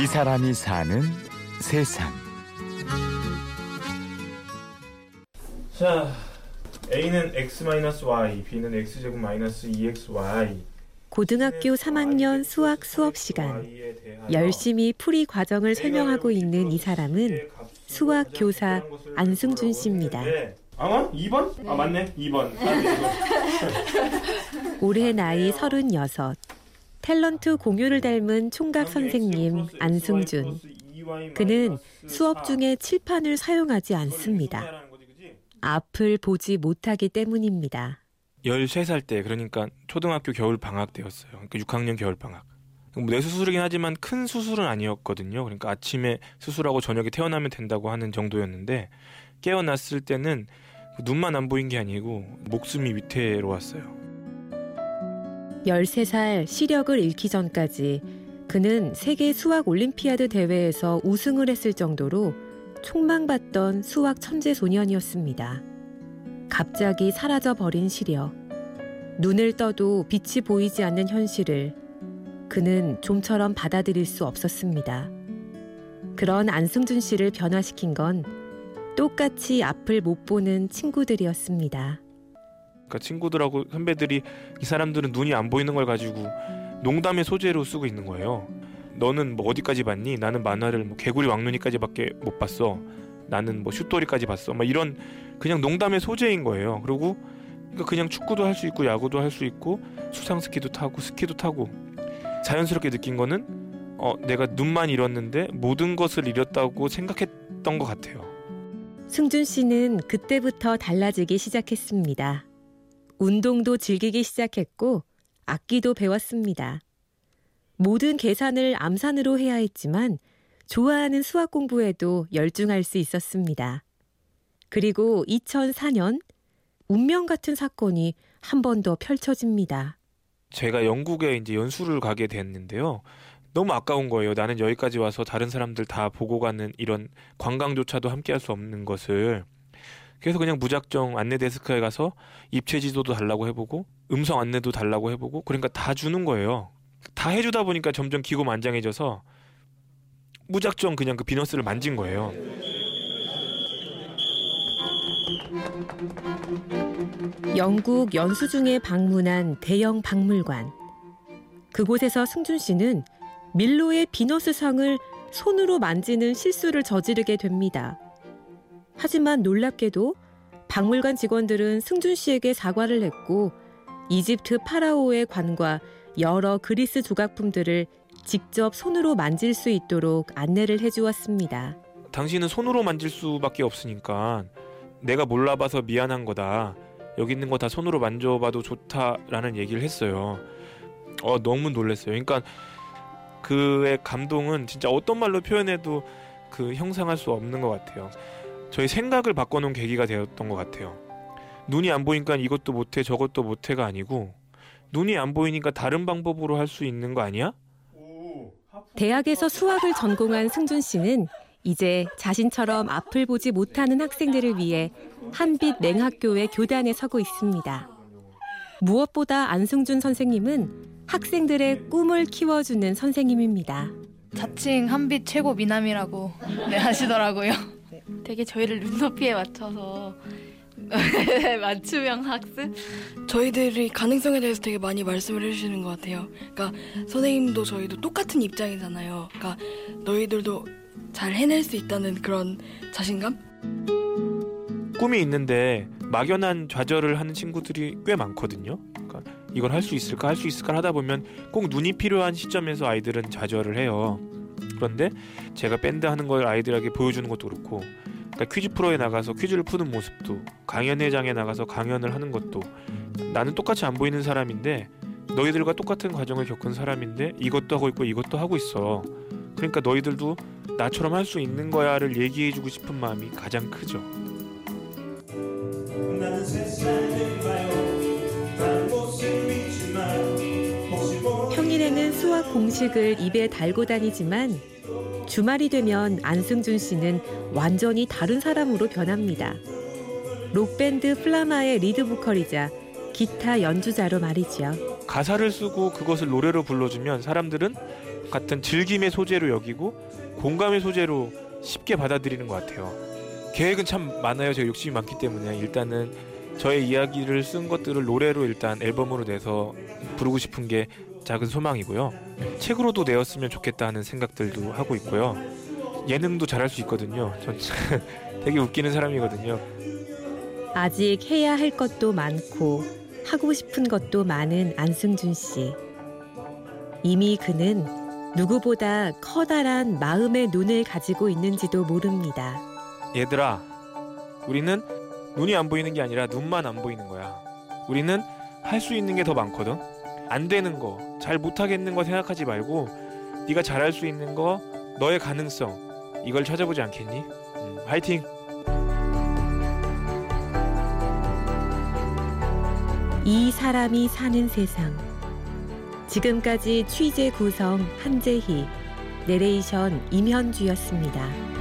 이 사람이 사는 세상. 자, A는 x-y, B는 x제곱 마이너스 2xy. 고등학교 3학년 수학 수업 시간 열심히 풀이 과정을 설명하고 있는 이 사람은 수학 교사 안승준 씨입니다. 아마 2번? 아 맞네 2번. 올해 나이 36. 탤런트 공유를 닮은 총각 선생님 안승준. 그는 수업 중에 칠판을 사용하지 않습니다. 앞을 보지 못하기 때문입니다. 13살 때 그러니까 초등학교 겨울 방학 때였어요. 그러니까 6학년 겨울 방학. 뇌 수술이긴 하지만 큰 수술은 아니었거든요. 그러니까 아침에 수술하고 저녁에 태어나면 된다고 하는 정도였는데 깨어났을 때는 눈만 안 보인 게 아니고 목숨이 위태로웠어요. 13살 시력을 잃기 전까지 그는 세계 수학 올림피아드 대회에서 우승을 했을 정도로 촉망받던 수학 천재 소년이었습니다. 갑자기 사라져 버린 시력. 눈을 떠도 빛이 보이지 않는 현실을 그는 좀처럼 받아들일 수 없었습니다. 그런 안승준 씨를 변화시킨 건 똑같이 앞을 못 보는 친구들이었습니다. 그러니까 친구들하고 선배들이 이 사람들은 눈이 안 보이는 걸 가지고 농담의 소재로 쓰고 있는 거예요. 너는 뭐 어디까지 봤니? 나는 만화를 뭐 개구리 왕눈이까지밖에 못 봤어. 나는 뭐 슛돌이까지 봤어. 막 이런 그냥 농담의 소재인 거예요. 그리고 그러니까 그냥 축구도 할 수 있고 야구도 할 수 있고 수상 스키도 타고 스키도 타고 자연스럽게 느낀 거는 어 내가 눈만 잃었는데 모든 것을 잃었다고 생각했던 것 같아요. 승준 씨는 그때부터 달라지기 시작했습니다. 운동도 즐기기 시작했고 악기도 배웠습니다. 모든 계산을 암산으로 해야 했지만 좋아하는 수학 공부에도 열중할 수 있었습니다. 그리고 2004년 운명 같은 사건이 한 번 더 펼쳐집니다. 제가 영국에 이제 연수를 가게 됐는데요. 너무 아까운 거예요. 나는 여기까지 와서 다른 사람들 다 보고 가는 이런 관광조차도 함께 할 수 없는 것을. 그래서 그냥 무작정 안내 데스크에 가서 입체 지도도 달라고 해보고 음성 안내도 달라고 해보고 그러니까 다 주는 거예요. 다 해주다 보니까 점점 기고만장해져서 무작정 그냥 그 비너스를 만진 거예요. 영국 연수 중에 방문한 대형 박물관. 그곳에서 승준 씨는 밀로의 비너스 상을 손으로 만지는 실수를 저지르게 됩니다. 하지만 놀랍게도 박물관 직원들은 승준 씨에게 사과를 했고 이집트 파라오의 관과 여러 그리스 조각품들을 직접 손으로 만질 수 있도록 안내를 해주었습니다. 당신은 손으로 만질 수밖에 없으니까 내가 몰라봐서 미안한 거다. 여기 있는 거 다 손으로 만져봐도 좋다라는 얘기를 했어요. 어 너무 놀랐어요. 그러니까 그의 감동은 진짜 어떤 말로 표현해도 그 형상할 수 없는 것 같아요. 저희 생각을 바꿔놓은 계기가 되었던 것 같아요. 눈이 안 보니까 이것도 못해 저것도 못해가 아니고 눈이 안 보이니까 다른 방법으로 할 수 있는 거 아니야? 대학에서 수학을 전공한 승준 씨는 이제 자신처럼 앞을 보지 못하는 학생들을 위해 한빛 맹학교의 교단에 서고 있습니다. 무엇보다 안승준 선생님은 학생들의 꿈을 키워주는 선생님입니다. 자칭 한빛 최고 미남이라고 네, 하시더라고요. 되게 저희를 눈높이에 맞춰서 맞춤형 학습? 저희들이 가능성에 대해서 되게 많이 말씀을 해주시는 것 같아요. 그러니까 선생님도 저희도 똑같은 입장이잖아요. 그러니까 너희들도 잘 해낼 수 있다는 그런 자신감? 꿈이 있는데 막연한 좌절을 하는 친구들이 꽤 많거든요. 그러니까 이걸 할 수 있을까 할 수 있을까 하다 보면 꼭 눈이 필요한 시점에서 아이들은 좌절을 해요. 그런데 제가 밴드 하는 걸 아이들에게 보여주는 것도 그렇고 그러니까 퀴즈 프로에 나가서 퀴즈를 푸는 모습도 강연회장에 나가서 강연을 하는 것도 나는 똑같이 안 보이는 사람인데 너희들과 똑같은 과정을 겪은 사람인데 이것도 하고 있고 이것도 하고 있어. 그러니까 너희들도 나처럼 할 수 있는 거야를 얘기해주고 싶은 마음이 가장 크죠. 평일에는 수학 공식을 입에 달고 다니지만 주말이 되면 안승준 씨는 완전히 다른 사람으로 변합니다. 록밴드 플라마의 리드 보컬이자 기타 연주자로 말이죠. 가사를 쓰고 그것을 노래로 불러주면 사람들은 같은 즐김의 소재로 여기고 공감의 소재로 쉽게 받아들이는 것 같아요. 계획은 참 많아요. 제가 욕심이 많기 때문에 일단은 저의 이야기를 쓴 것들을 노래로 일단 앨범으로 내서 부르고 싶은 게 작은 소망이고요. 책으로도 내었으면 좋겠다는 생각들도 하고 있고요. 예능도 잘할 수 있거든요. 전 되게 웃기는 사람이거든요. 아직 해야 할 것도 많고 하고 싶은 것도 많은 안승준 씨. 이미 그는 누구보다 커다란 마음의 눈을 가지고 있는지도 모릅니다. 얘들아, 우리는 눈이 안 보이는 게 아니라 눈만 안 보이는 거야. 우리는 할 수 있는 게 더 많거든. 안 되는 거, 잘 못하겠는 거 생각하지 말고 네가 잘할 수 있는 거, 너의 가능성 이걸 찾아보지 않겠니? 음, 화이팅! 이 사람이 사는 세상. 지금까지 취재 구성 한재희, 내레이션 임현주였습니다.